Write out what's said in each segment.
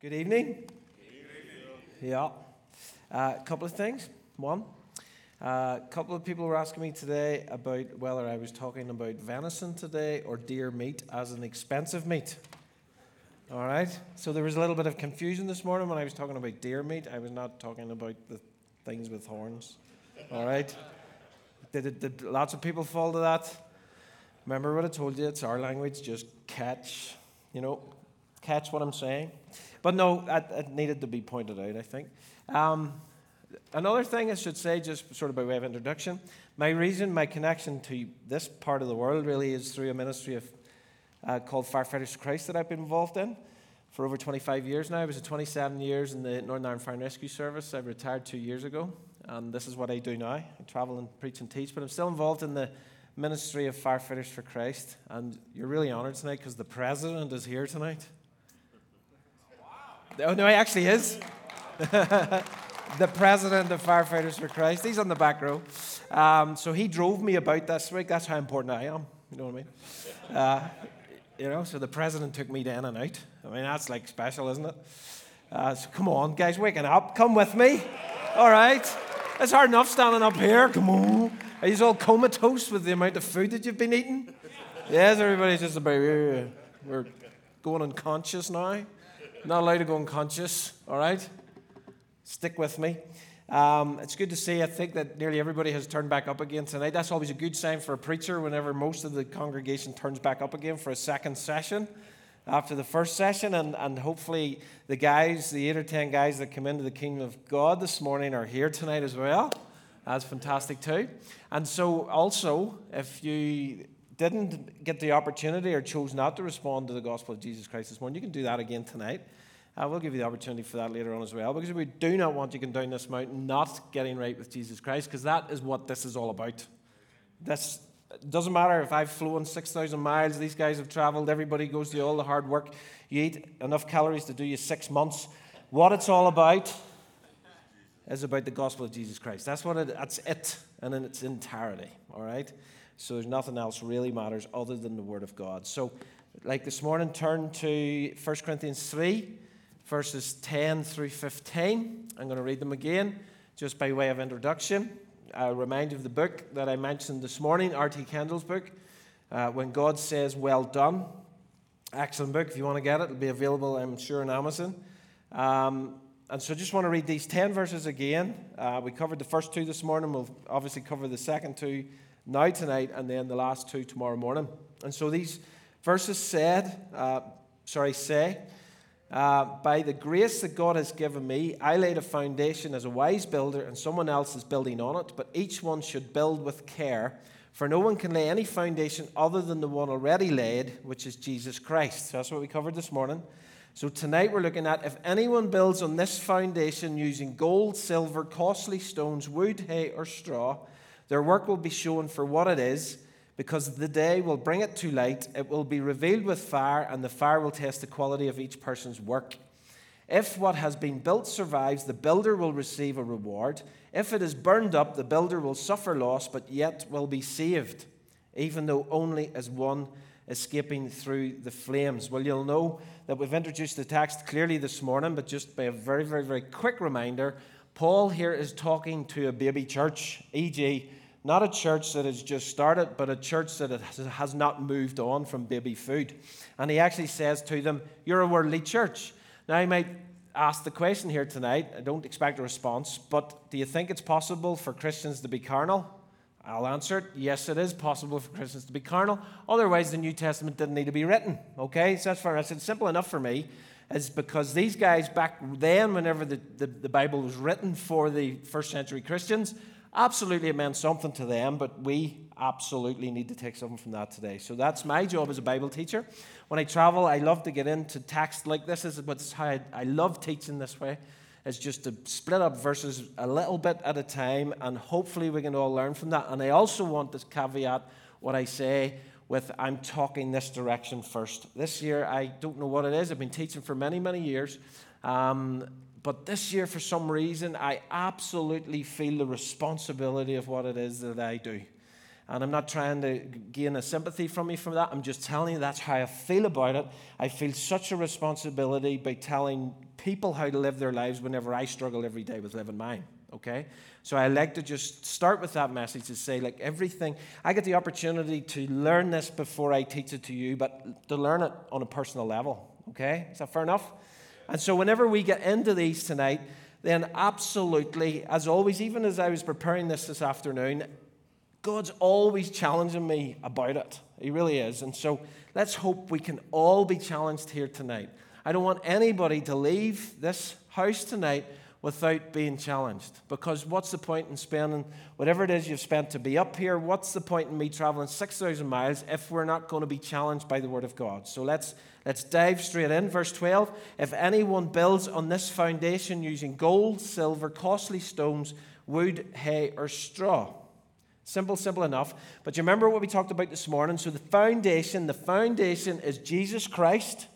Good evening. Yeah. Uh, a couple of things. One, uh, a couple of people were asking me today about whether I was talking about venison today or dear meat as an expensive meat. All right. So there was a little bit of confusion this morning when I was talking about dear meat. I was not talking about the things with horns. All right. Did, did lots of people fall to that? Remember what I told you? It's our language. Just catch, you know, catch what I'm saying. But no, it, needed to be pointed out, I think. Um, another thing I should say, just sort of by way of introduction, my reason, my connection to this part of the world really is through a ministry of, uh, called Firefighters for Christ that I've been involved in for over 25 years now. I was at 27 years in the Northern Ireland Fire and Rescue Service. I retired two years ago, and this is what I do now. I travel and preach and teach, but I'm still involved in the ministry of Firefighters for Christ. And you're really honored tonight because the president is here tonight. Oh, no, he actually is. the president of Firefighters for Christ. He's on the back row. Um, so he drove me about this week. That's how important I am. You know what I mean? Uh, you know, so the president took me in and out. I mean, that's like special, isn't it? Uh, so come on, guys, waking up. Come with me. All right. It's hard enough standing up here. Come on. Are you all comatose with the amount of food that you've been eating? Yes, everybody's just about, we're going unconscious now. Not allowed to go unconscious, all right? Stick with me. Um, it's good to see. I think that nearly everybody has turned back up again tonight. That's always a good sign for a preacher whenever most of the congregation turns back up again for a second session after the first session. And, and hopefully, the guys, the eight or ten guys that come into the kingdom of God this morning, are here tonight as well. That's fantastic, too. And so, also, if you didn't get the opportunity or chose not to respond to the gospel of Jesus Christ this morning, you can do that again tonight. Uh, we'll give you the opportunity for that later on as well, because we do not want you going down this mountain not getting right with Jesus Christ, because that is what this is all about. This doesn't matter if I've flown 6,000 miles, these guys have traveled, everybody goes to all the hard work. You eat enough calories to do you six months. What it's all about is about the gospel of Jesus Christ. That's what it, that's it, and in its entirety, all right? So there's nothing else really matters other than the Word of God. So, like this morning, turn to 1 Corinthians 3, verses 10 through 15. I'm going to read them again just by way of introduction. I remind you of the book that I mentioned this morning, R.T. Kendall's book, uh, When God Says, Well Done. Excellent book. If you want to get it, it'll be available, I'm sure, on Amazon. Um, and so I just want to read these 10 verses again. Uh, we covered the first two this morning. We'll obviously cover the second two now tonight and then the last two tomorrow morning. And so these verses said, uh, sorry, say, uh, by the grace that God has given me, I laid a foundation as a wise builder, and someone else is building on it. But each one should build with care, for no one can lay any foundation other than the one already laid, which is Jesus Christ. So that's what we covered this morning. So tonight we're looking at if anyone builds on this foundation using gold, silver, costly stones, wood, hay, or straw, their work will be shown for what it is, because the day will bring it to light. It will be revealed with fire, and the fire will test the quality of each person's work. If what has been built survives, the builder will receive a reward. If it is burned up, the builder will suffer loss, but yet will be saved, even though only as one escaping through the flames. Well, you'll know that we've introduced the text clearly this morning, but just by a very, very, very quick reminder, Paul here is talking to a baby church, e.g., not a church that has just started, but a church that has not moved on from baby food. And he actually says to them, You're a worldly church. Now, I might ask the question here tonight. I don't expect a response, but do you think it's possible for Christians to be carnal? I'll answer it. Yes, it is possible for Christians to be carnal. Otherwise, the New Testament didn't need to be written. Okay? So that's for us. It's simple enough for me is because these guys back then, whenever the, the, the, Bible was written for the first century Christians, Absolutely, it meant something to them, but we absolutely need to take something from that today. So that's my job as a Bible teacher. When I travel, I love to get into text like this. This is what's how I, I love teaching this way. Is just to split up verses a little bit at a time, and hopefully we can all learn from that. And I also want to caveat what I say with I'm talking this direction first. This year, I don't know what it is. I've been teaching for many, many years. Um, but this year, for some reason, I absolutely feel the responsibility of what it is that I do. And I'm not trying to gain a sympathy from you from that. I'm just telling you that's how I feel about it. I feel such a responsibility by telling people how to live their lives whenever I struggle every day with living mine. Okay? So I like to just start with that message to say, like, everything, I get the opportunity to learn this before I teach it to you, but to learn it on a personal level. Okay? Is that fair enough? And so whenever we get into these tonight, then absolutely, as always, even as I was preparing this this afternoon, God's always challenging me about it. He really is. And so let's hope we can all be challenged here tonight. I don't want anybody to leave this house tonight without being challenged. Because what's the point in spending whatever it is you've spent to be up here? What's the point in me traveling 6,000 miles if we're not going to be challenged by the Word of God? So let's, let's dive straight in. Verse 12 If anyone builds on this foundation using gold, silver, costly stones, wood, hay, or straw, Simple, simple enough. But you remember what we talked about this morning? So the foundation, the foundation is Jesus Christ.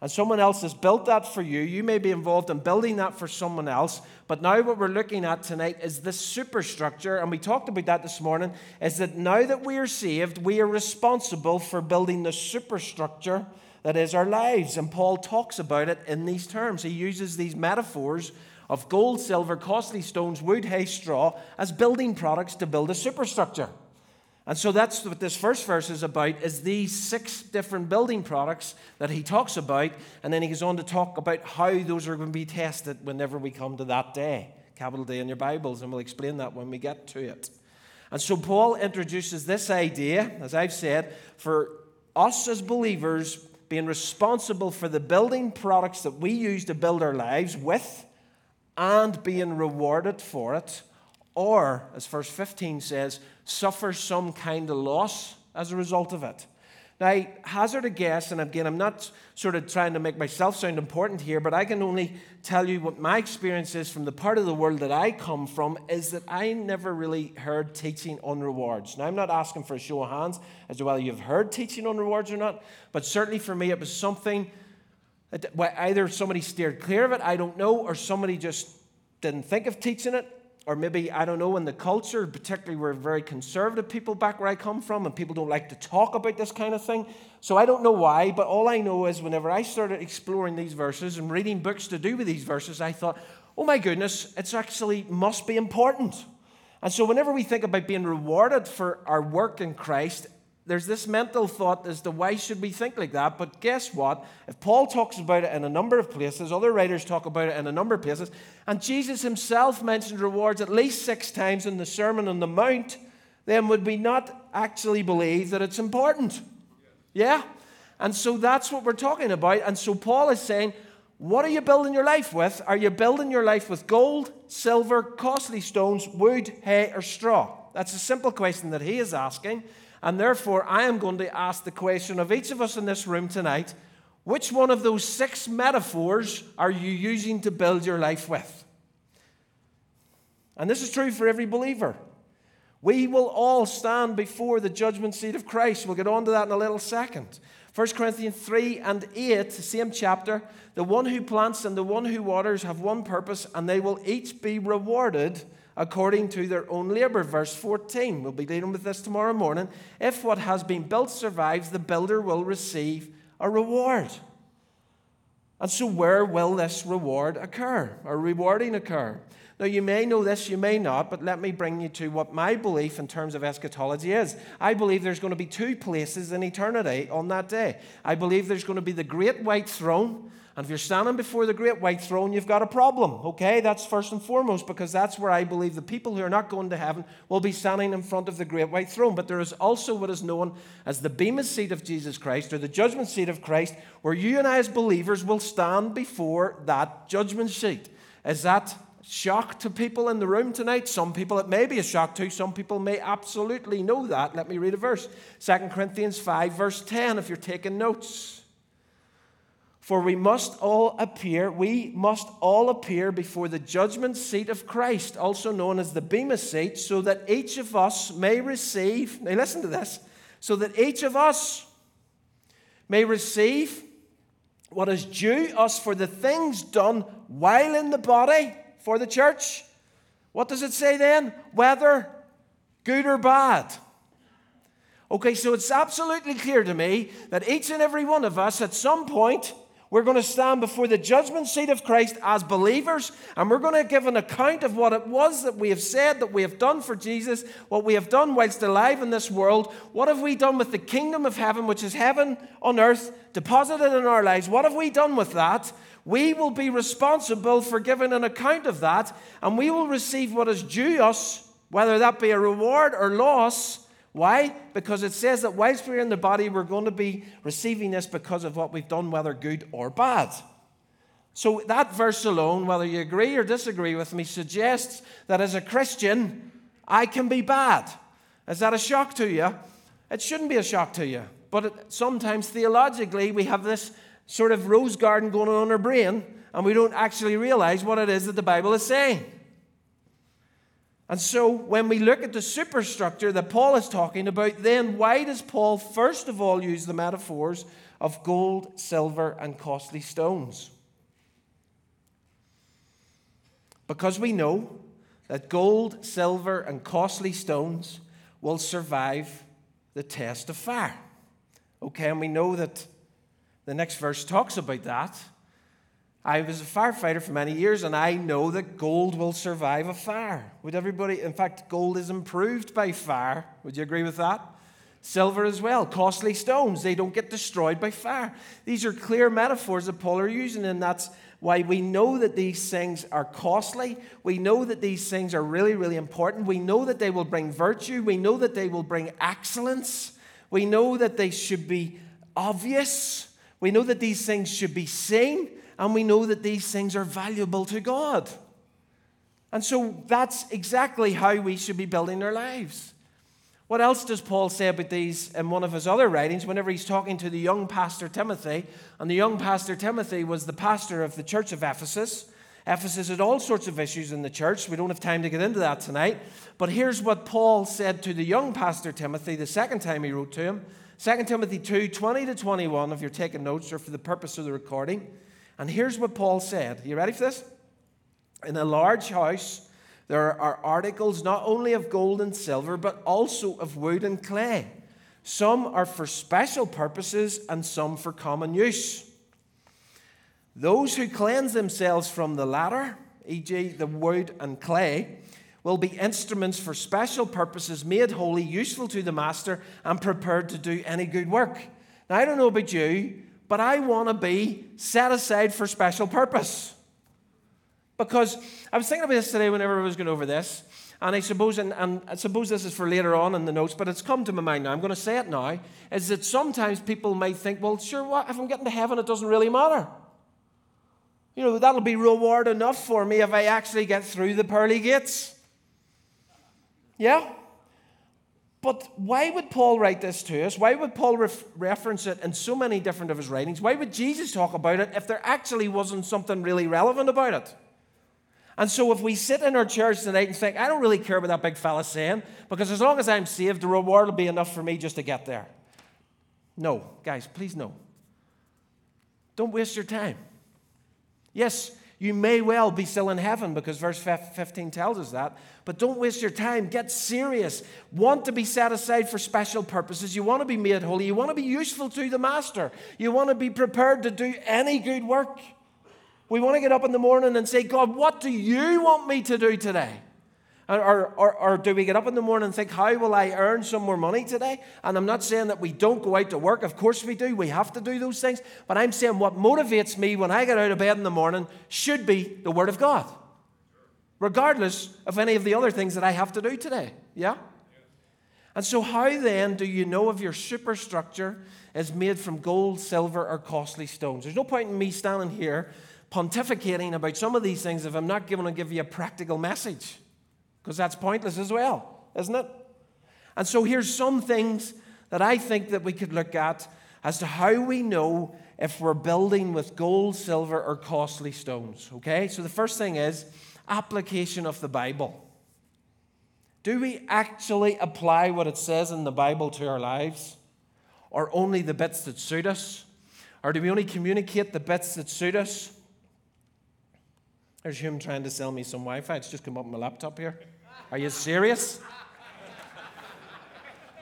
And someone else has built that for you. You may be involved in building that for someone else. But now what we're looking at tonight is this superstructure, and we talked about that this morning, is that now that we are saved, we are responsible for building the superstructure that is our lives. And Paul talks about it in these terms. He uses these metaphors of gold, silver, costly stones, wood, hay, straw as building products to build a superstructure. And so that's what this first verse is about is these six different building products that he talks about and then he goes on to talk about how those are going to be tested whenever we come to that day. Capital day in your Bibles and we'll explain that when we get to it. And so Paul introduces this idea, as I've said, for us as believers being responsible for the building products that we use to build our lives with and being rewarded for it, or, as verse 15 says, suffer some kind of loss as a result of it. Now, I hazard a guess, and again, I'm not sort of trying to make myself sound important here, but I can only tell you what my experience is from the part of the world that I come from is that I never really heard teaching on rewards. Now, I'm not asking for a show of hands as to whether you've heard teaching on rewards or not, but certainly for me, it was something that Either somebody steered clear of it, I don't know, or somebody just didn't think of teaching it, or maybe, I don't know, in the culture, particularly we're very conservative people back where I come from, and people don't like to talk about this kind of thing. So I don't know why, but all I know is whenever I started exploring these verses and reading books to do with these verses, I thought, oh my goodness, it's actually must be important. And so whenever we think about being rewarded for our work in Christ, there's this mental thought as to why should we think like that but guess what? If paul talks about it in a number of places other writers talk about it in a number of places and jesus himself mentioned rewards at least six times in the sermon on the mount then would we not actually believe that it's important? Yeah? And so that's what we're talking about. And so paul is saying what are you building your life with? Are you building your life with gold silver costly stones wood hay or straw? That's a simple question that he is asking and therefore, I am going to ask the question of each of us in this room tonight which one of those six metaphors are you using to build your life with? And this is true for every believer. We will all stand before the judgment seat of Christ. We'll get on to that in a little second. 1 Corinthians 3 and 8, same chapter. The one who plants and the one who waters have one purpose, and they will each be rewarded according to their own labor. Verse 14. We'll be dealing with this tomorrow morning. If what has been built survives, the builder will receive a reward. And so, where will this reward occur or rewarding occur? Now, you may know this, you may not, but let me bring you to what my belief in terms of eschatology is. I believe there's going to be two places in eternity on that day. I believe there's going to be the great white throne, and if you're standing before the great white throne, you've got a problem, okay? That's first and foremost because that's where I believe the people who are not going to heaven will be standing in front of the great white throne. But there is also what is known as the Bema seat of Jesus Christ or the judgment seat of Christ, where you and I, as believers, will stand before that judgment seat. Is that shock to people in the room tonight? Some people it may be a shock to, some people may absolutely know that. Let me read a verse 2 Corinthians 5, verse 10, if you're taking notes. For we must all appear, we must all appear before the judgment seat of Christ, also known as the Bema seat, so that each of us may receive, now listen to this, so that each of us may receive what is due us for the things done while in the body for the church. What does it say then? Whether good or bad. Okay, so it's absolutely clear to me that each and every one of us at some point We're going to stand before the judgment seat of Christ as believers, and we're going to give an account of what it was that we have said, that we have done for Jesus, what we have done whilst alive in this world. What have we done with the kingdom of heaven, which is heaven on earth, deposited in our lives? What have we done with that? We will be responsible for giving an account of that, and we will receive what is due us, whether that be a reward or loss why? Because it says that whilst we're in the body, we're going to be receiving this because of what we've done, whether good or bad. So that verse alone, whether you agree or disagree with me, suggests that as a Christian, I can be bad. Is that a shock to you? It shouldn't be a shock to you. But it, sometimes theologically, we have this sort of rose garden going on in our brain, and we don't actually realize what it is that the Bible is saying. And so, when we look at the superstructure that Paul is talking about, then why does Paul first of all use the metaphors of gold, silver, and costly stones? Because we know that gold, silver, and costly stones will survive the test of fire. Okay, and we know that the next verse talks about that. I was a firefighter for many years, and I know that gold will survive a fire. Would everybody, in fact, gold is improved by fire. Would you agree with that? Silver as well, costly stones, they don't get destroyed by fire. These are clear metaphors that Paul are using, and that's why we know that these things are costly. We know that these things are really, really important. We know that they will bring virtue. We know that they will bring excellence. We know that they should be obvious. We know that these things should be seen and we know that these things are valuable to God. And so that's exactly how we should be building our lives. What else does Paul say about these in one of his other writings whenever he's talking to the young pastor Timothy? And the young pastor Timothy was the pastor of the church of Ephesus. Ephesus had all sorts of issues in the church. We don't have time to get into that tonight. But here's what Paul said to the young pastor Timothy the second time he wrote to him 2 Timothy 2 20 to 21, if you're taking notes or for the purpose of the recording. And here's what Paul said. You ready for this? In a large house, there are articles not only of gold and silver, but also of wood and clay. Some are for special purposes and some for common use. Those who cleanse themselves from the latter, e.g., the wood and clay, will be instruments for special purposes, made holy, useful to the master, and prepared to do any good work. Now, I don't know about you, but I want to be set aside for special purpose. Because I was thinking about this today whenever I was going over this, and I suppose, and, and, I suppose this is for later on in the notes, but it's come to my mind now. I'm going to say it now. Is that sometimes people might think, well, sure, what if I'm getting to heaven, it doesn't really matter. You know, that'll be reward enough for me if I actually get through the pearly gates. Yeah? But why would Paul write this to us? Why would Paul ref- reference it in so many different of his writings? Why would Jesus talk about it if there actually wasn't something really relevant about it? And so if we sit in our church tonight and think, I don't really care what that big fella saying, because as long as I'm saved, the reward will be enough for me just to get there. No, guys, please no. Don't waste your time. Yes, you may well be still in heaven because verse 15 tells us that. But don't waste your time. Get serious. Want to be set aside for special purposes. You want to be made holy. You want to be useful to the master. You want to be prepared to do any good work. We want to get up in the morning and say, God, what do you want me to do today? Or, or, or, do we get up in the morning and think, how will I earn some more money today? And I'm not saying that we don't go out to work. Of course we do. We have to do those things. But I'm saying what motivates me when I get out of bed in the morning should be the Word of God, regardless of any of the other things that I have to do today. Yeah? And so, how then do you know if your superstructure is made from gold, silver, or costly stones? There's no point in me standing here pontificating about some of these things if I'm not going to give you a practical message because that's pointless as well, isn't it? And so here's some things that I think that we could look at as to how we know if we're building with gold, silver, or costly stones. Okay? So the first thing is application of the Bible. Do we actually apply what it says in the Bible to our lives? Or only the bits that suit us? Or do we only communicate the bits that suit us? There's him trying to sell me some Wi Fi. It's just come up on my laptop here. Are you serious?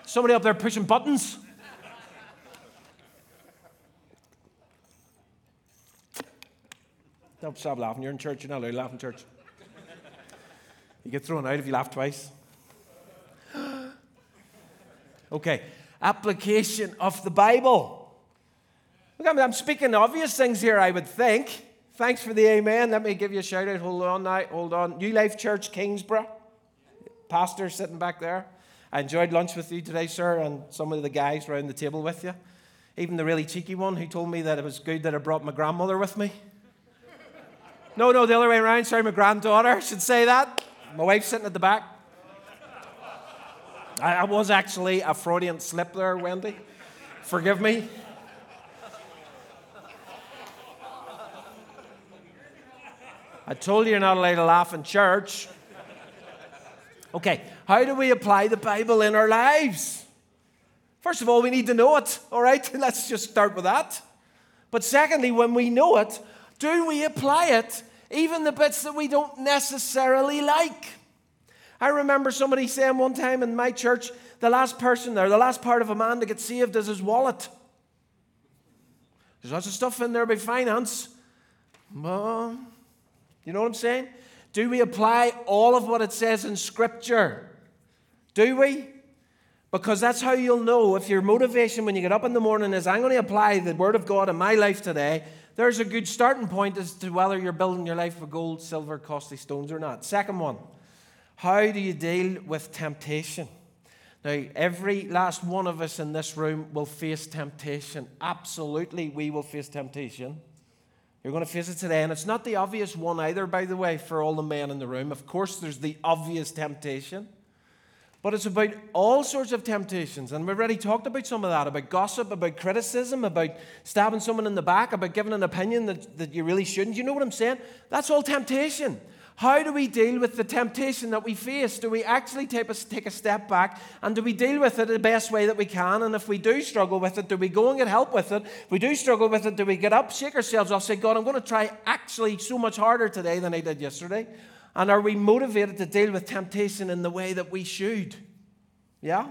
Somebody up there pushing buttons? Don't stop laughing. You're in church. You're not allowed to laugh in church. You get thrown out if you laugh twice. okay, application of the Bible. Look, I'm, I'm speaking obvious things here, I would think. Thanks for the amen. Let me give you a shout out. Hold on now. Hold on. New Life Church, Kingsborough. Pastor sitting back there. I enjoyed lunch with you today, sir, and some of the guys around the table with you. Even the really cheeky one who told me that it was good that I brought my grandmother with me. No, no, the other way around. Sorry, my granddaughter should say that. My wife's sitting at the back. I, I was actually a Freudian slip there, Wendy. Forgive me. I told you you're not allowed to laugh in church. Okay, how do we apply the Bible in our lives? First of all, we need to know it, all right? Let's just start with that. But secondly, when we know it, do we apply it, even the bits that we don't necessarily like? I remember somebody saying one time in my church, the last person there, the last part of a man to get saved is his wallet. There's lots of stuff in there about finance. Well, you know what I'm saying? Do we apply all of what it says in Scripture? Do we? Because that's how you'll know if your motivation when you get up in the morning is, I'm going to apply the Word of God in my life today, there's a good starting point as to whether you're building your life with gold, silver, costly stones or not. Second one, how do you deal with temptation? Now, every last one of us in this room will face temptation. Absolutely, we will face temptation. You're going to face it today. And it's not the obvious one either, by the way, for all the men in the room. Of course, there's the obvious temptation. But it's about all sorts of temptations. And we've already talked about some of that about gossip, about criticism, about stabbing someone in the back, about giving an opinion that, that you really shouldn't. You know what I'm saying? That's all temptation. How do we deal with the temptation that we face? Do we actually take a, take a step back and do we deal with it the best way that we can? And if we do struggle with it, do we go and get help with it? If we do struggle with it, do we get up, shake ourselves off, say, God, I'm going to try actually so much harder today than I did yesterday? And are we motivated to deal with temptation in the way that we should? Yeah?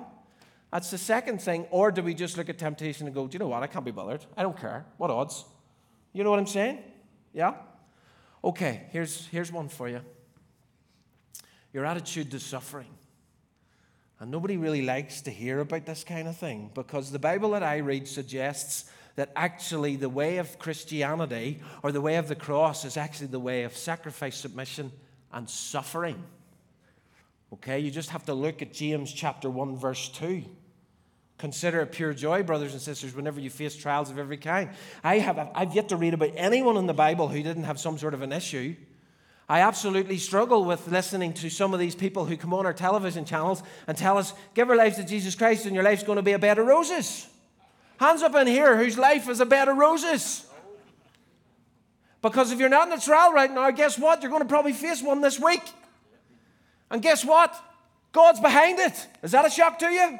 That's the second thing. Or do we just look at temptation and go, do you know what? I can't be bothered. I don't care. What odds? You know what I'm saying? Yeah? Okay, here's, here's one for you your attitude to suffering. And nobody really likes to hear about this kind of thing because the Bible that I read suggests that actually the way of Christianity or the way of the cross is actually the way of sacrifice, submission, and suffering. Okay, you just have to look at James chapter 1, verse 2. Consider it pure joy, brothers and sisters, whenever you face trials of every kind. I have, I've yet to read about anyone in the Bible who didn't have some sort of an issue. I absolutely struggle with listening to some of these people who come on our television channels and tell us, give our lives to Jesus Christ and your life's going to be a bed of roses. Hands up in here whose life is a bed of roses. Because if you're not in a trial right now, guess what? You're going to probably face one this week. And guess what? God's behind it. Is that a shock to you?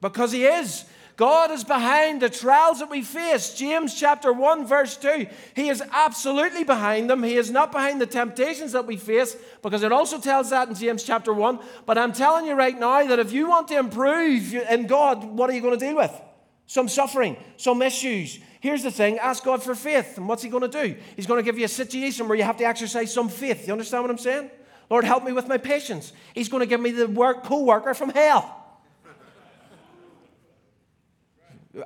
Because He is. God is behind the trials that we face. James chapter 1, verse 2. He is absolutely behind them. He is not behind the temptations that we face, because it also tells that in James chapter 1. But I'm telling you right now that if you want to improve in God, what are you going to deal with? Some suffering, some issues. Here's the thing ask God for faith. And what's He going to do? He's going to give you a situation where you have to exercise some faith. You understand what I'm saying? Lord, help me with my patience. He's going to give me the work co-worker from hell.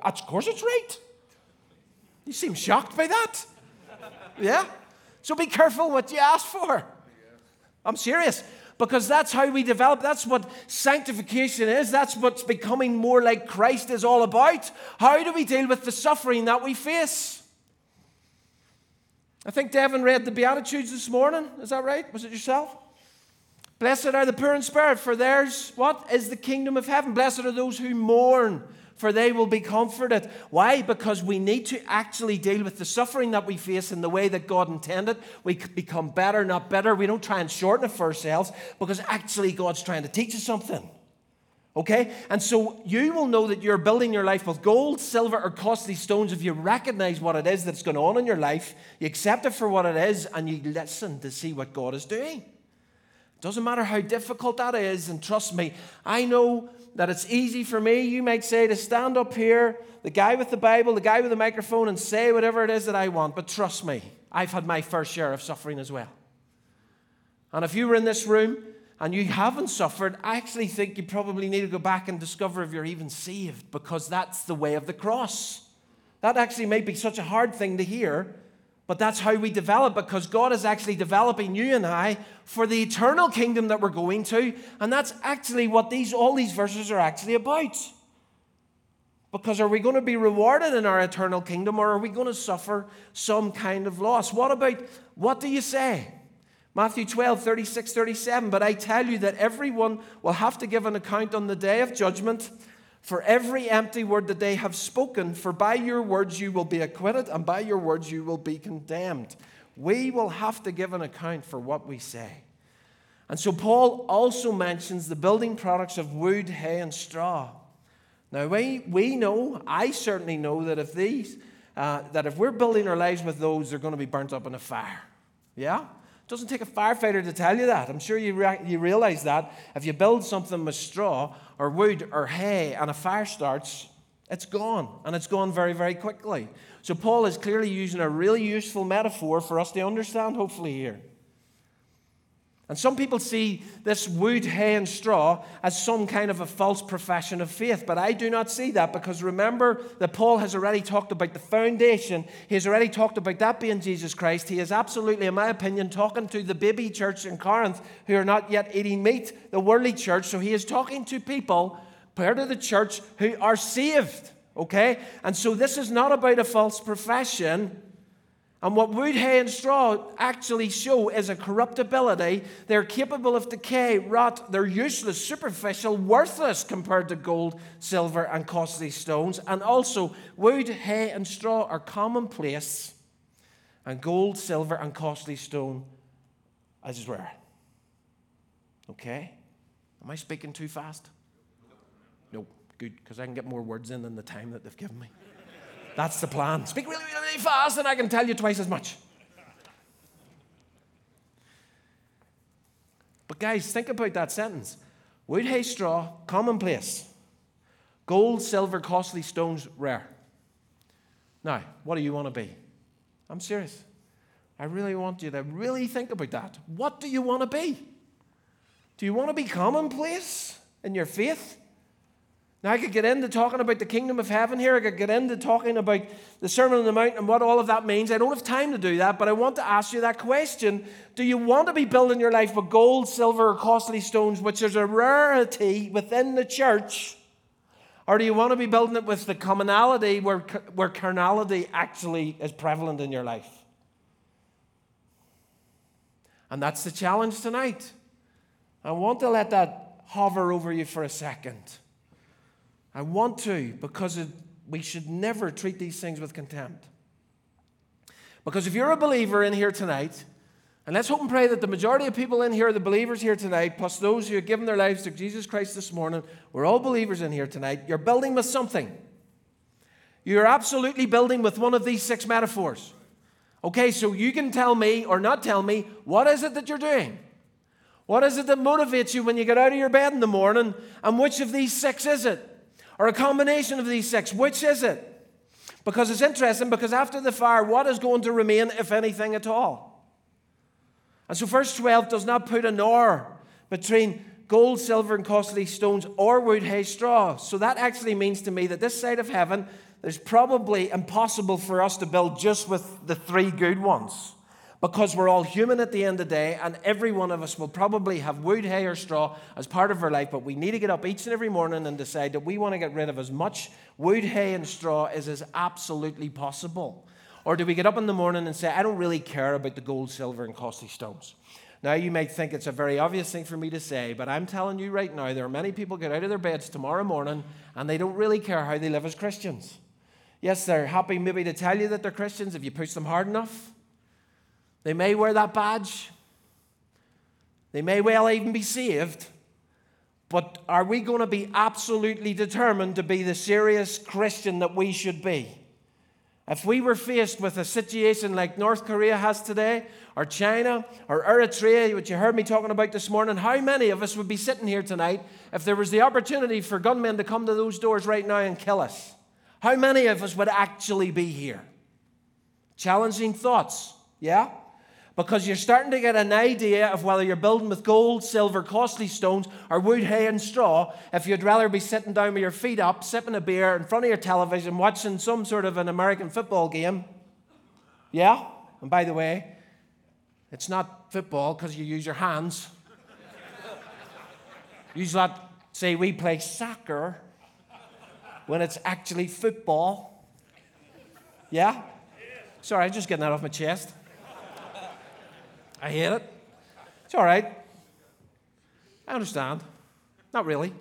Of course, it's right. You seem shocked by that. Yeah? So be careful what you ask for. I'm serious. Because that's how we develop. That's what sanctification is. That's what's becoming more like Christ is all about. How do we deal with the suffering that we face? I think Devin read the Beatitudes this morning. Is that right? Was it yourself? Blessed are the poor in spirit, for theirs, what? Is the kingdom of heaven. Blessed are those who mourn, for they will be comforted. Why? Because we need to actually deal with the suffering that we face in the way that God intended. We become better, not better. We don't try and shorten it for ourselves because actually God's trying to teach us something. Okay? And so you will know that you're building your life with gold, silver, or costly stones if you recognize what it is that's going on in your life, you accept it for what it is, and you listen to see what God is doing. Doesn't matter how difficult that is, and trust me, I know that it's easy for me, you might say, to stand up here, the guy with the Bible, the guy with the microphone, and say whatever it is that I want. But trust me, I've had my first share of suffering as well. And if you were in this room and you haven't suffered, I actually think you probably need to go back and discover if you're even saved because that's the way of the cross. That actually may be such a hard thing to hear, but that's how we develop because God is actually developing you and I for the eternal kingdom that we're going to. And that's actually what these, all these verses are actually about. Because are we going to be rewarded in our eternal kingdom or are we going to suffer some kind of loss? What about, what do you say? Matthew 12, 36, 37. But I tell you that everyone will have to give an account on the day of judgment for every empty word that they have spoken. For by your words you will be acquitted, and by your words you will be condemned. We will have to give an account for what we say. And so Paul also mentions the building products of wood, hay, and straw. Now we, we know, I certainly know that if these, uh, that if we're building our lives with those, they're going to be burnt up in a fire. Yeah? Doesn't take a firefighter to tell you that. I'm sure you, re- you realize that. If you build something with straw or wood or hay and a fire starts, it's gone. And it's gone very, very quickly. So, Paul is clearly using a really useful metaphor for us to understand, hopefully, here. And some people see this wood, hay, and straw as some kind of a false profession of faith. But I do not see that because remember that Paul has already talked about the foundation. He has already talked about that being Jesus Christ. He is absolutely, in my opinion, talking to the baby church in Corinth who are not yet eating meat, the worldly church. So he is talking to people, part of the church, who are saved. Okay? And so this is not about a false profession. And what wood, hay, and straw actually show is a corruptibility. They're capable of decay, rot, they're useless, superficial, worthless compared to gold, silver, and costly stones. And also, wood, hay, and straw are commonplace, and gold, silver, and costly stone as is rare. Okay? Am I speaking too fast? No, good, because I can get more words in than the time that they've given me. That's the plan. Speak really, really fast, and I can tell you twice as much. But, guys, think about that sentence wood, hay, straw, commonplace. Gold, silver, costly stones, rare. Now, what do you want to be? I'm serious. I really want you to really think about that. What do you want to be? Do you want to be commonplace in your faith? Now, I could get into talking about the kingdom of heaven here. I could get into talking about the Sermon on the Mount and what all of that means. I don't have time to do that, but I want to ask you that question. Do you want to be building your life with gold, silver, or costly stones, which is a rarity within the church? Or do you want to be building it with the commonality where, where carnality actually is prevalent in your life? And that's the challenge tonight. I want to let that hover over you for a second. I want to because it, we should never treat these things with contempt. Because if you're a believer in here tonight, and let's hope and pray that the majority of people in here, the believers here tonight, plus those who have given their lives to Jesus Christ this morning, we're all believers in here tonight. You're building with something. You're absolutely building with one of these six metaphors. Okay, so you can tell me or not tell me what is it that you're doing? What is it that motivates you when you get out of your bed in the morning? And which of these six is it? Or a combination of these six? Which is it? Because it's interesting, because after the fire, what is going to remain, if anything at all? And so, verse 12 does not put an or between gold, silver, and costly stones or wood, hay, straw. So, that actually means to me that this side of heaven, there's probably impossible for us to build just with the three good ones because we're all human at the end of the day, and every one of us will probably have wood, hay, or straw as part of our life. But we need to get up each and every morning and decide that we want to get rid of as much wood, hay, and straw as is absolutely possible. Or do we get up in the morning and say, I don't really care about the gold, silver, and costly stones? Now, you might think it's a very obvious thing for me to say, but I'm telling you right now, there are many people get out of their beds tomorrow morning and they don't really care how they live as Christians. Yes, they're happy maybe to tell you that they're Christians if you push them hard enough. They may wear that badge. They may well even be saved. But are we going to be absolutely determined to be the serious Christian that we should be? If we were faced with a situation like North Korea has today, or China, or Eritrea, which you heard me talking about this morning, how many of us would be sitting here tonight if there was the opportunity for gunmen to come to those doors right now and kill us? How many of us would actually be here? Challenging thoughts, yeah? Because you're starting to get an idea of whether you're building with gold, silver, costly stones, or wood, hay, and straw, if you'd rather be sitting down with your feet up, sipping a beer in front of your television, watching some sort of an American football game. Yeah? And by the way, it's not football because you use your hands. you not say we play soccer when it's actually football. Yeah? Sorry, I'm just getting that off my chest. I hate it. It's all right. I understand. Not really.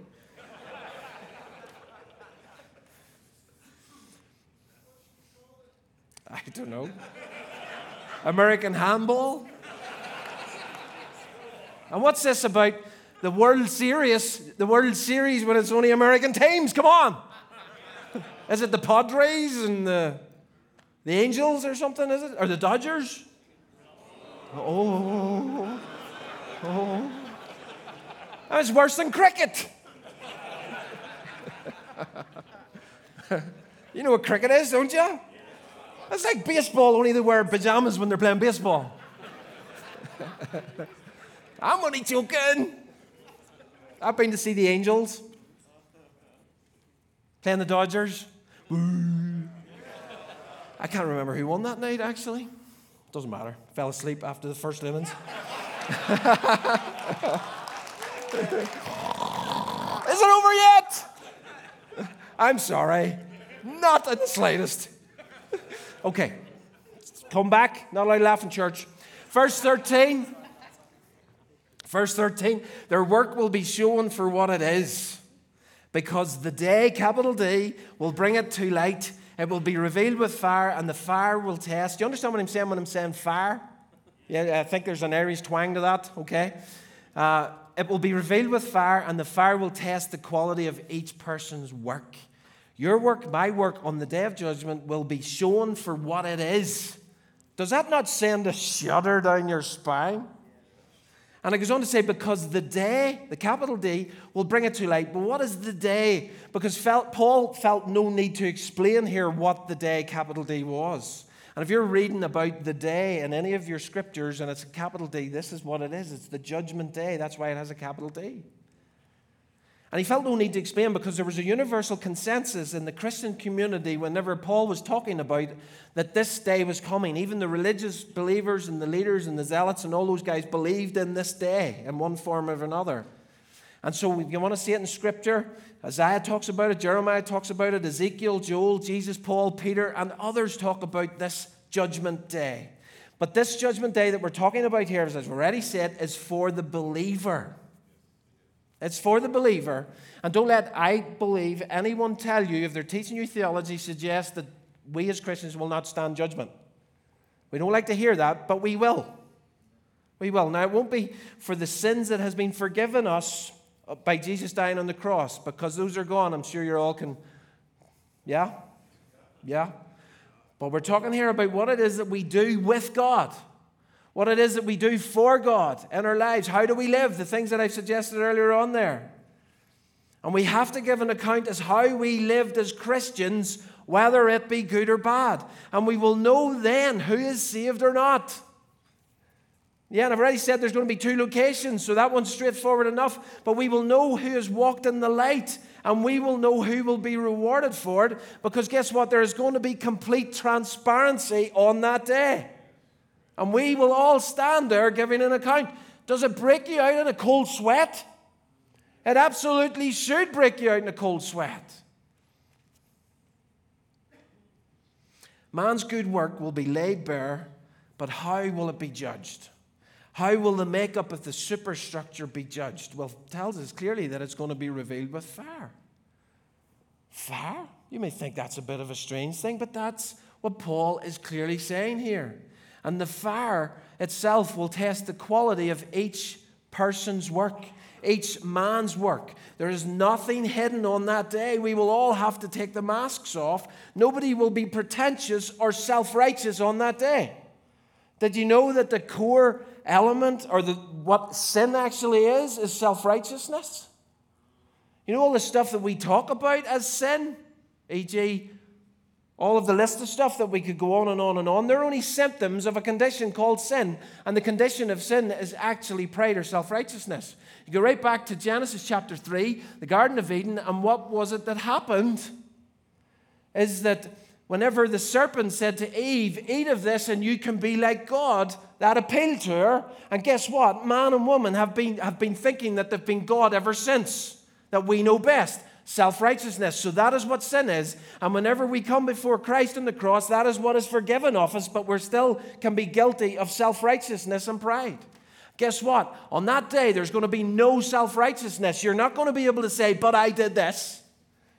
I don't know. American handball? And what's this about the World Series? The World Series when it's only American teams? Come on. Is it the Padres and the, the Angels or something, is it? Or the Dodgers? Oh, oh. That's worse than cricket. you know what cricket is, don't you? It's like baseball, only they wear pajamas when they're playing baseball. I'm only joking. I've been to see the Angels playing the Dodgers. I can't remember who won that night, actually. Doesn't matter. Fell asleep after the first lemons. Is it over yet? I'm sorry. Not in the slightest. Okay. Come back. Not allowed laugh in church. Verse 13. Verse 13. Their work will be shown for what it is. Because the day, capital D, will bring it to light it will be revealed with fire, and the fire will test. Do you understand what I'm saying when I'm saying fire? Yeah, I think there's an Irish twang to that, okay? Uh, it will be revealed with fire, and the fire will test the quality of each person's work. Your work, my work on the day of judgment will be shown for what it is. Does that not send a shudder down your spine? And it goes on to say, because the day, the capital D, will bring it to light. But what is the day? Because felt, Paul felt no need to explain here what the day, capital D, was. And if you're reading about the day in any of your scriptures and it's a capital D, this is what it is. It's the judgment day. That's why it has a capital D. And he felt no need to explain because there was a universal consensus in the Christian community whenever Paul was talking about that this day was coming. Even the religious believers and the leaders and the zealots and all those guys believed in this day in one form or another. And so you want to see it in Scripture. Isaiah talks about it, Jeremiah talks about it, Ezekiel, Joel, Jesus, Paul, Peter, and others talk about this judgment day. But this judgment day that we're talking about here, as I've already said, is for the believer. It's for the believer. And don't let I believe anyone tell you, if they're teaching you theology, suggest that we as Christians will not stand judgment. We don't like to hear that, but we will. We will. Now, it won't be for the sins that has been forgiven us by Jesus dying on the cross, because those are gone. I'm sure you all can. Yeah? Yeah? But we're talking here about what it is that we do with God what it is that we do for God in our lives. How do we live? The things that I've suggested earlier on there. And we have to give an account as how we lived as Christians, whether it be good or bad. And we will know then who is saved or not. Yeah, and I've already said there's going to be two locations, so that one's straightforward enough. But we will know who has walked in the light, and we will know who will be rewarded for it, because guess what? There is going to be complete transparency on that day. And we will all stand there giving an account. Does it break you out in a cold sweat? It absolutely should break you out in a cold sweat. Man's good work will be laid bare, but how will it be judged? How will the makeup of the superstructure be judged? Well, it tells us clearly that it's going to be revealed with fire. Fire? You may think that's a bit of a strange thing, but that's what Paul is clearly saying here. And the fire itself will test the quality of each person's work. each man's work. There is nothing hidden on that day. We will all have to take the masks off. Nobody will be pretentious or self righteous on that day. Did you know that the core element, or the, what sin actually is, is self righteousness? You know all the stuff that we talk about as sin, e.g., all of the list of stuff that we could go on and on and on, they're only symptoms of a condition called sin. And the condition of sin is actually pride or self righteousness. You go right back to Genesis chapter 3, the Garden of Eden, and what was it that happened? Is that whenever the serpent said to Eve, Eat of this and you can be like God, that appealed to her. And guess what? Man and woman have been, have been thinking that they've been God ever since, that we know best self righteousness. So that is what sin is. And whenever we come before Christ on the cross, that is what is forgiven of us, but we still can be guilty of self righteousness and pride. Guess what? On that day, there's going to be no self righteousness. You're not going to be able to say, but I did this.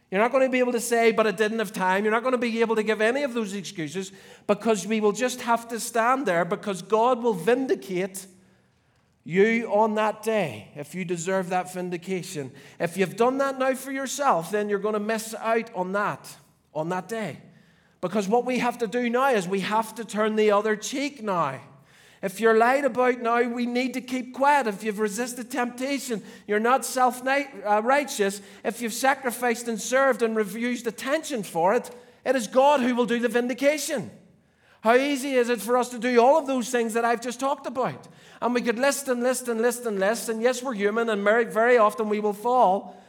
You're not going to be able to say, but I didn't have time. You're not going to be able to give any of those excuses because we will just have to stand there because God will vindicate you on that day, if you deserve that vindication. If you've done that now for yourself, then you're going to miss out on that, on that day. Because what we have to do now is we have to turn the other cheek now. If you're lied about now, we need to keep quiet. If you've resisted temptation, you're not self uh, righteous. If you've sacrificed and served and refused attention for it, it is God who will do the vindication. How easy is it for us to do all of those things that I've just talked about? And we could list and list and list and list, and yes, we're human, and very, often we will fall.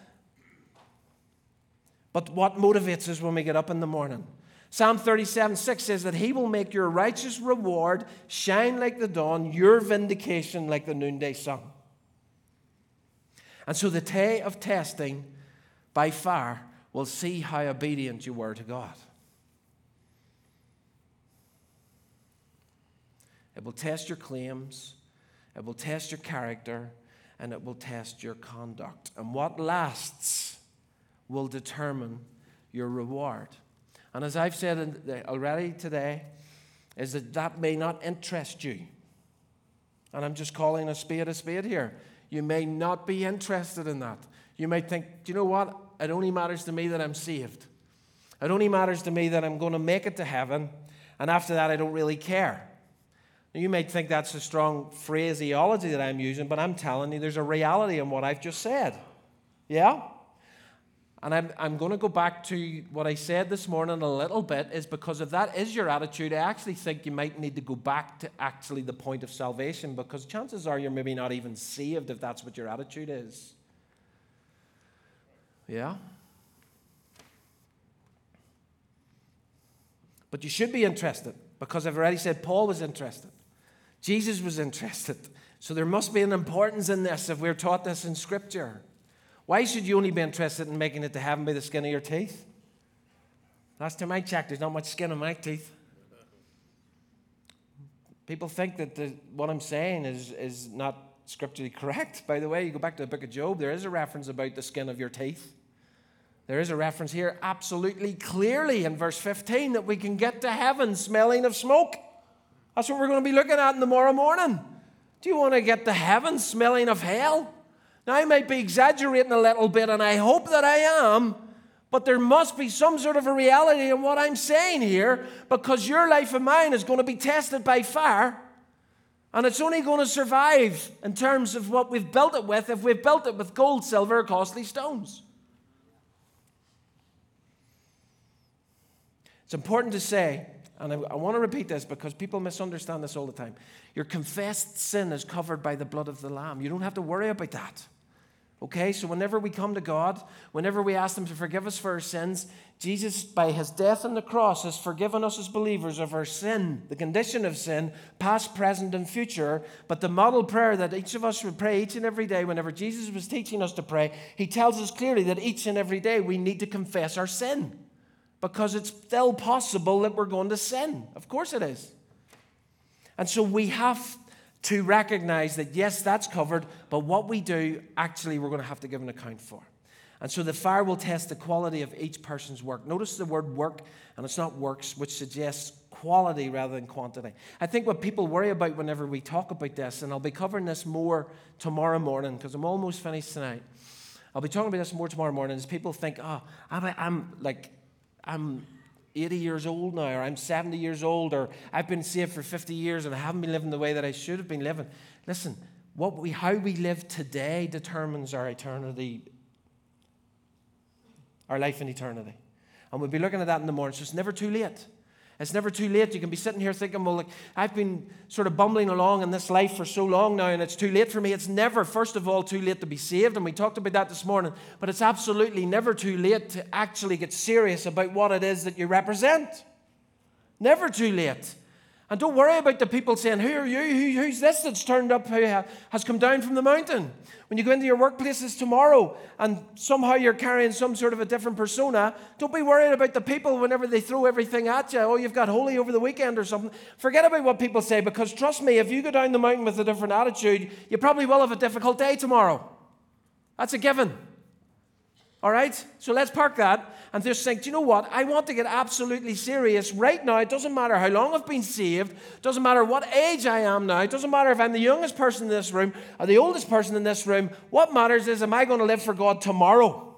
But what motivates us when we get up in the morning? Psalm 37 6 says that He will make your righteous reward shine like the dawn, your vindication like the noonday sun. And so the day of testing by far will see how obedient you were to God. It will test your claims, it will test your character, and it will test your conduct. And what lasts will determine your reward. And as I've said already today, is that that may not interest you. And I'm just calling a spade a spade here. You may not be interested in that. You might think, do you know what? It only matters to me that I'm saved. It only matters to me that I'm going to make it to heaven. And after that, I don't really care. You might think that's a strong phraseology that I'm using, but I'm telling you there's a reality in what I've just said. Yeah? And I'm, I'm going to go back to what I said this morning a little bit, is because if that is your attitude, I actually think you might need to go back to actually the point of salvation, because chances are you're maybe not even saved if that's what your attitude is. Yeah? But you should be interested, because I've already said Paul was interested. Jesus was interested. So there must be an importance in this if we're taught this in Scripture. Why should you only be interested in making it to heaven by the skin of your teeth? Last time I checked, there's not much skin on my teeth. People think that the, what I'm saying is, is not scripturally correct. By the way, you go back to the book of Job, there is a reference about the skin of your teeth. There is a reference here absolutely clearly in verse 15 that we can get to heaven smelling of smoke. That's what we're going to be looking at in tomorrow morning. Do you want to get to heaven smelling of hell? Now, I might be exaggerating a little bit, and I hope that I am, but there must be some sort of a reality in what I'm saying here because your life and mine is going to be tested by fire. And it's only going to survive in terms of what we've built it with if we've built it with gold, silver, or costly stones. It's important to say and I, I want to repeat this because people misunderstand this all the time. Your confessed sin is covered by the blood of the Lamb. You don't have to worry about that. Okay, so whenever we come to God, whenever we ask Him to forgive us for our sins, Jesus, by His death on the cross, has forgiven us as believers of our sin, the condition of sin, past, present, and future. But the model prayer that each of us would pray each and every day, whenever Jesus was teaching us to pray, He tells us clearly that each and every day we need to confess our sin because it's still possible that we're going to sin. Of course it is. And so we have to recognize that, yes, that's covered, but what we do, actually, we're going to have to give an account for. And so the fire will test the quality of each person's work. Notice the word work, and it's not works, which suggests quality rather than quantity. I think what people worry about whenever we talk about this, and I'll be covering this more tomorrow morning because I'm almost finished tonight. I'll be talking about this more tomorrow morning. Is people think, oh, I'm, I'm like, I'm 80 years old now, or I'm 70 years old, or I've been saved for 50 years and I haven't been living the way that I should have been living. Listen, what we, how we live today determines our eternity, our life in eternity. And we'll be looking at that in the morning, so it's never too late. It's never too late. You can be sitting here thinking, well, like, I've been sort of bumbling along in this life for so long now, and it's too late for me. It's never, first of all, too late to be saved, and we talked about that this morning, but it's absolutely never too late to actually get serious about what it is that you represent. Never too late. And don't worry about the people saying, Who are you? Who, who's this that's turned up who has come down from the mountain? When you go into your workplaces tomorrow and somehow you're carrying some sort of a different persona, don't be worried about the people whenever they throw everything at you. Oh, you've got holy over the weekend or something. Forget about what people say because trust me, if you go down the mountain with a different attitude, you probably will have a difficult day tomorrow. That's a given. All right? So let's park that and just think, do you know what? I want to get absolutely serious right now. It doesn't matter how long I've been saved, it doesn't matter what age I am now, it doesn't matter if I'm the youngest person in this room or the oldest person in this room. What matters is, am I going to live for God tomorrow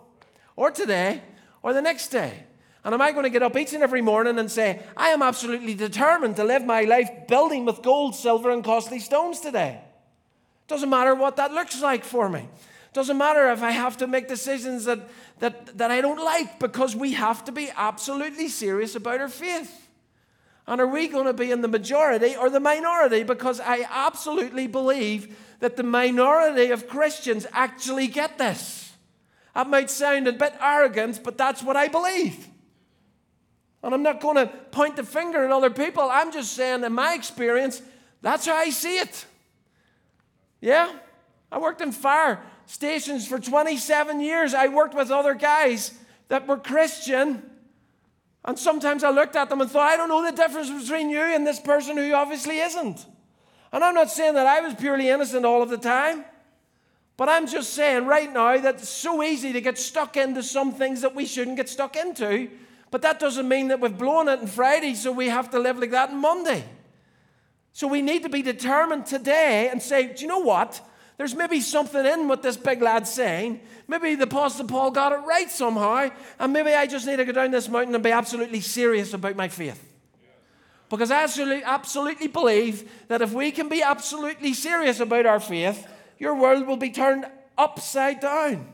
or today or the next day? And am I going to get up each and every morning and say, I am absolutely determined to live my life building with gold, silver, and costly stones today? Doesn't matter what that looks like for me. Doesn't matter if I have to make decisions that, that, that I don't like because we have to be absolutely serious about our faith. And are we going to be in the majority or the minority? Because I absolutely believe that the minority of Christians actually get this. That might sound a bit arrogant, but that's what I believe. And I'm not going to point the finger at other people. I'm just saying, in my experience, that's how I see it. Yeah? I worked in fire stations for 27 years. I worked with other guys that were Christian. And sometimes I looked at them and thought, I don't know the difference between you and this person who obviously isn't. And I'm not saying that I was purely innocent all of the time. But I'm just saying right now that it's so easy to get stuck into some things that we shouldn't get stuck into. But that doesn't mean that we've blown it on Friday, so we have to live like that on Monday. So we need to be determined today and say, do you know what? There's maybe something in what this big lad's saying. Maybe the Apostle Paul got it right somehow, and maybe I just need to go down this mountain and be absolutely serious about my faith. Because I absolutely, believe that if we can be absolutely serious about our faith, your world will be turned upside down.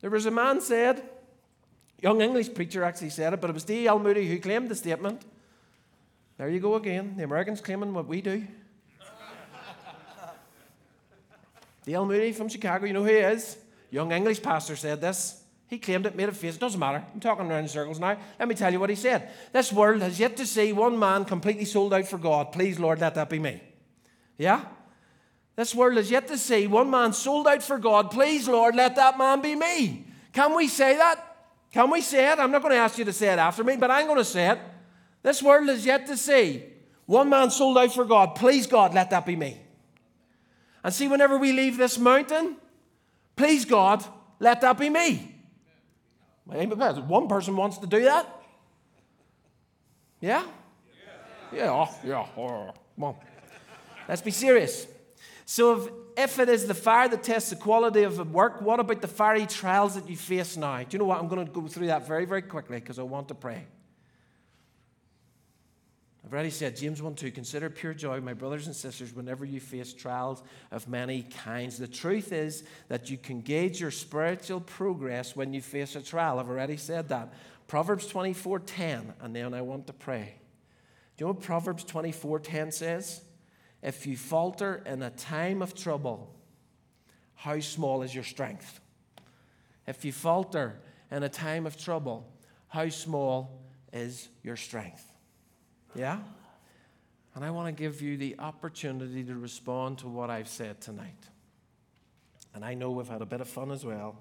There was a man said, young English preacher actually said it, but it was D.L. Moody who claimed the statement. There you go again. The Americans claiming what we do. D.L. Moody from Chicago, you know who he is? Young English pastor said this. He claimed it, made a face. It doesn't matter. I'm talking around in circles now. Let me tell you what he said. This world has yet to see one man completely sold out for God. Please, Lord, let that be me. Yeah? This world has yet to see one man sold out for God. Please, Lord, let that man be me. Can we say that? Can we say it? I'm not going to ask you to say it after me, but I'm going to say it. This world has yet to see one man sold out for God. Please, God, let that be me. And see, whenever we leave this mountain, please God, let that be me. One person wants to do that. Yeah? Yeah, oh, yeah. Oh, come on. Let's be serious. So, if, if it is the fire that tests the quality of the work, what about the fiery trials that you face now? Do you know what? I'm going to go through that very, very quickly because I want to pray. I've already said, James 1 2, consider pure joy, my brothers and sisters, whenever you face trials of many kinds. The truth is that you can gauge your spiritual progress when you face a trial. I've already said that. Proverbs 24 10, and then I want to pray. Do you know what Proverbs 24 10 says? If you falter in a time of trouble, how small is your strength? If you falter in a time of trouble, how small is your strength? Yeah? And I want to give you the opportunity to respond to what I've said tonight. And I know we've had a bit of fun as well.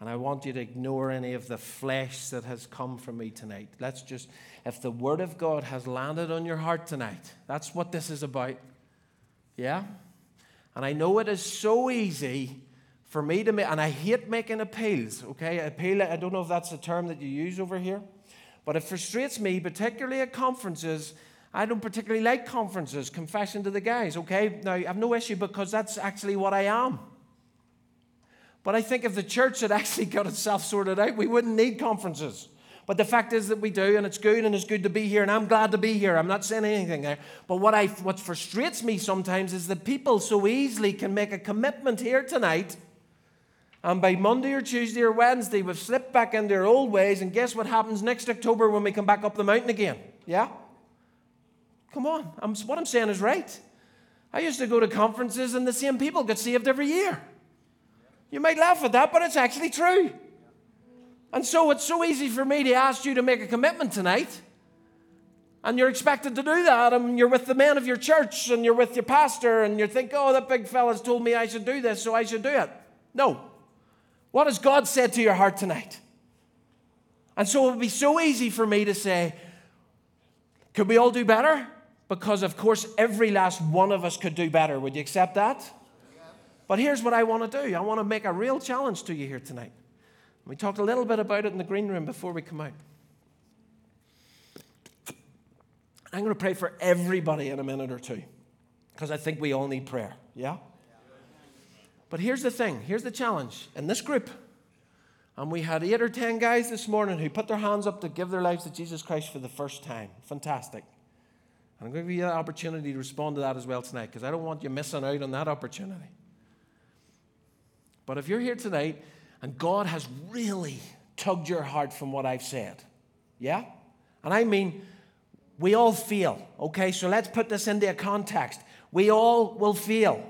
And I want you to ignore any of the flesh that has come from me tonight. Let's just, if the Word of God has landed on your heart tonight, that's what this is about. Yeah? And I know it is so easy for me to make, and I hate making appeals, okay? Appeal, I don't know if that's a term that you use over here. But it frustrates me, particularly at conferences. I don't particularly like conferences, confession to the guys, okay? Now, I have no issue because that's actually what I am. But I think if the church had actually got itself sorted out, we wouldn't need conferences. But the fact is that we do, and it's good, and it's good to be here, and I'm glad to be here. I'm not saying anything there. But what, I, what frustrates me sometimes is that people so easily can make a commitment here tonight, and by Monday or Tuesday or Wednesday, we've slipped back into our old ways, and guess what happens next October when we come back up the mountain again? Yeah? Come on, I'm, what I'm saying is right. I used to go to conferences, and the same people get saved every year. You might laugh at that, but it's actually true. And so it's so easy for me to ask you to make a commitment tonight. And you're expected to do that, and you're with the men of your church, and you're with your pastor, and you think, oh, that big fella's told me I should do this, so I should do it. No. What has God said to your heart tonight? And so it would be so easy for me to say, could we all do better? Because, of course, every last one of us could do better. Would you accept that? But here's what I want to do I want to make a real challenge to you here tonight. We talked a little bit about it in the green room before we come out. I'm going to pray for everybody in a minute or two because I think we all need prayer. Yeah? But here's the thing here's the challenge. In this group, and we had eight or ten guys this morning who put their hands up to give their lives to Jesus Christ for the first time. Fantastic. And I'm going to give you the opportunity to respond to that as well tonight because I don't want you missing out on that opportunity. But if you're here tonight and God has really tugged your heart from what I've said. Yeah? And I mean, we all feel, okay? So let's put this into a context. We all will feel.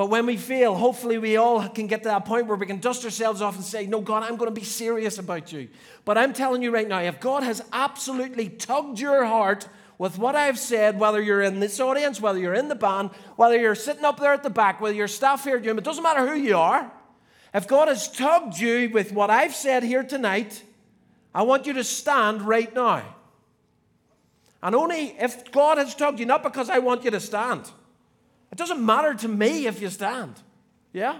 But when we fail, hopefully we all can get to that point where we can dust ourselves off and say, No, God, I'm going to be serious about you. But I'm telling you right now, if God has absolutely tugged your heart with what I've said, whether you're in this audience, whether you're in the band, whether you're sitting up there at the back, whether you're staff here, at Jim, it doesn't matter who you are. If God has tugged you with what I've said here tonight, I want you to stand right now. And only if God has tugged you, not because I want you to stand. It doesn't matter to me if you stand. Yeah?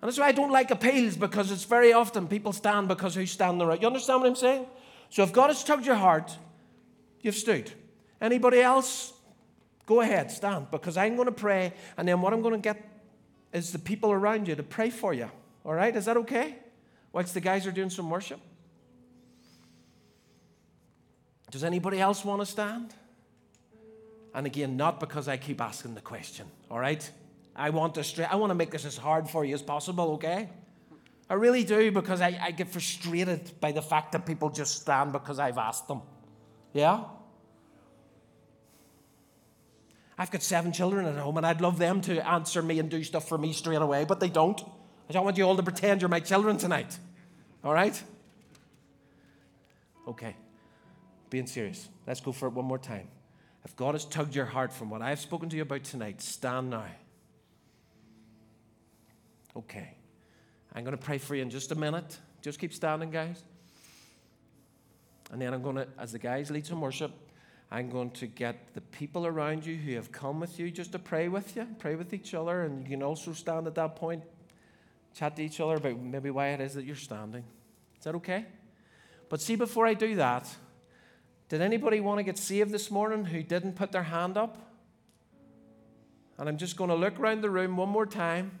And that's why I don't like appeals because it's very often people stand because who's standing right. You understand what I'm saying? So if God has tugged your heart, you've stood. Anybody else? Go ahead, stand because I'm going to pray and then what I'm going to get is the people around you to pray for you. All right? Is that okay? Whilst the guys are doing some worship? Does anybody else want to stand? And again, not because I keep asking the question, all right? I want to straight, I want to make this as hard for you as possible, okay? I really do because I, I get frustrated by the fact that people just stand because I've asked them. Yeah? I've got seven children at home, and I'd love them to answer me and do stuff for me straight away, but they don't. I don't want you all to pretend you're my children tonight. All right? Okay. Being serious. Let's go for it one more time. If God has tugged your heart from what I've spoken to you about tonight, stand now. Okay. I'm going to pray for you in just a minute. Just keep standing, guys. And then I'm going to, as the guys lead some worship, I'm going to get the people around you who have come with you just to pray with you, pray with each other, and you can also stand at that point, chat to each other about maybe why it is that you're standing. Is that okay? But see, before I do that, did anybody want to get saved this morning who didn't put their hand up? And I'm just going to look around the room one more time.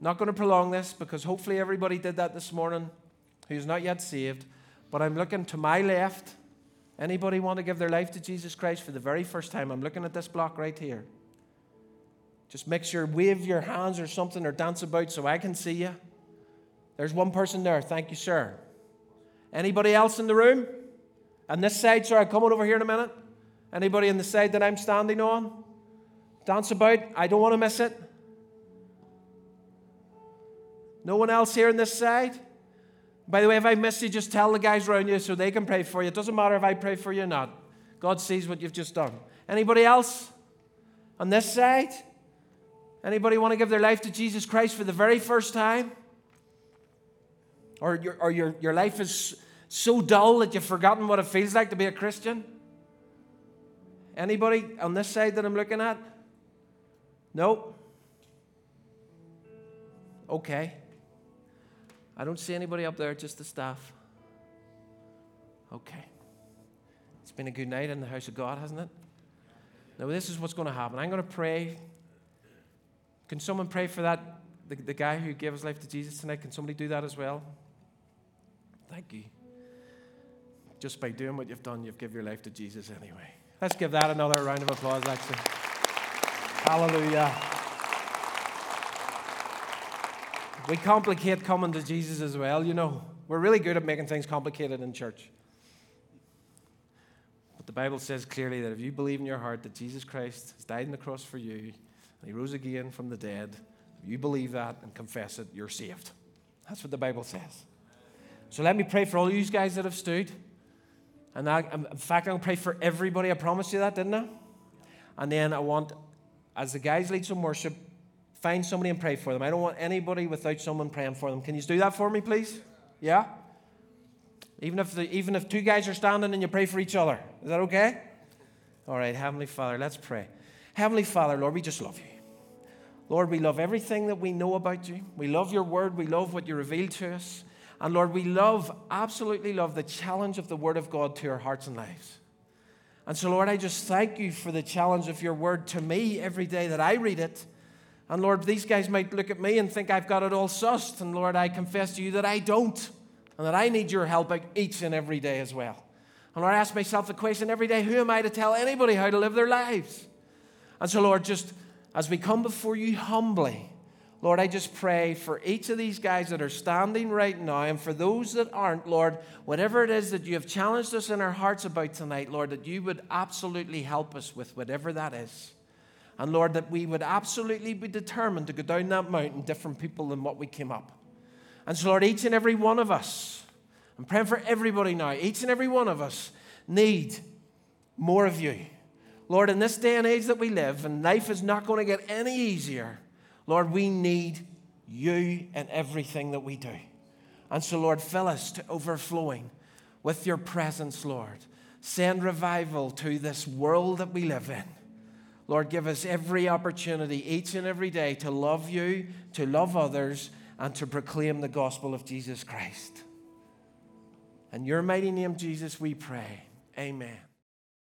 Not going to prolong this because hopefully everybody did that this morning who's not yet saved. But I'm looking to my left Anybody want to give their life to Jesus Christ for the very first time? I'm looking at this block right here. Just make sure, wave your hands or something or dance about so I can see you. There's one person there. Thank you, sir. Anybody else in the room? On this side, sorry, coming over here in a minute. Anybody on the side that I'm standing on? Dance about. I don't want to miss it. No one else here on this side? By the way, if I miss you, just tell the guys around you so they can pray for you. It doesn't matter if I pray for you or not. God sees what you've just done. Anybody else on this side? Anybody want to give their life to Jesus Christ for the very first time? Or, your, or your, your life is so dull that you've forgotten what it feels like to be a Christian? Anybody on this side that I'm looking at? No? Okay. I don't see anybody up there, just the staff. Okay. It's been a good night in the house of God, hasn't it? Now, this is what's going to happen. I'm going to pray. Can someone pray for that, the, the guy who gave his life to Jesus tonight? Can somebody do that as well? Thank you. Just by doing what you've done, you've given your life to Jesus anyway. Let's give that another round of applause, actually. Hallelujah. We complicate coming to Jesus as well, you know. We're really good at making things complicated in church. But the Bible says clearly that if you believe in your heart that Jesus Christ has died on the cross for you and he rose again from the dead, if you believe that and confess it, you're saved. That's what the Bible says. So let me pray for all you guys that have stood. And I, um, in fact, I'm going to pray for everybody. I promised you that, didn't I? And then I want, as the guys lead some worship, find somebody and pray for them. I don't want anybody without someone praying for them. Can you do that for me, please? Yeah? Even if, the, even if two guys are standing and you pray for each other. Is that okay? All right, Heavenly Father, let's pray. Heavenly Father, Lord, we just love you. Lord, we love everything that we know about you. We love your word. We love what you reveal to us. And Lord, we love, absolutely love the challenge of the word of God to our hearts and lives. And so, Lord, I just thank you for the challenge of your word to me every day that I read it. And Lord, these guys might look at me and think I've got it all sussed. And Lord, I confess to you that I don't and that I need your help each and every day as well. And Lord, I ask myself the question every day who am I to tell anybody how to live their lives? And so, Lord, just as we come before you humbly, Lord, I just pray for each of these guys that are standing right now and for those that aren't, Lord, whatever it is that you have challenged us in our hearts about tonight, Lord, that you would absolutely help us with whatever that is. And Lord, that we would absolutely be determined to go down that mountain different people than what we came up. And so, Lord, each and every one of us, I'm praying for everybody now, each and every one of us need more of you. Lord, in this day and age that we live, and life is not going to get any easier, Lord, we need you in everything that we do. And so, Lord, fill us to overflowing with your presence, Lord. Send revival to this world that we live in. Lord, give us every opportunity each and every day to love you, to love others, and to proclaim the gospel of Jesus Christ. In your mighty name, Jesus, we pray. Amen.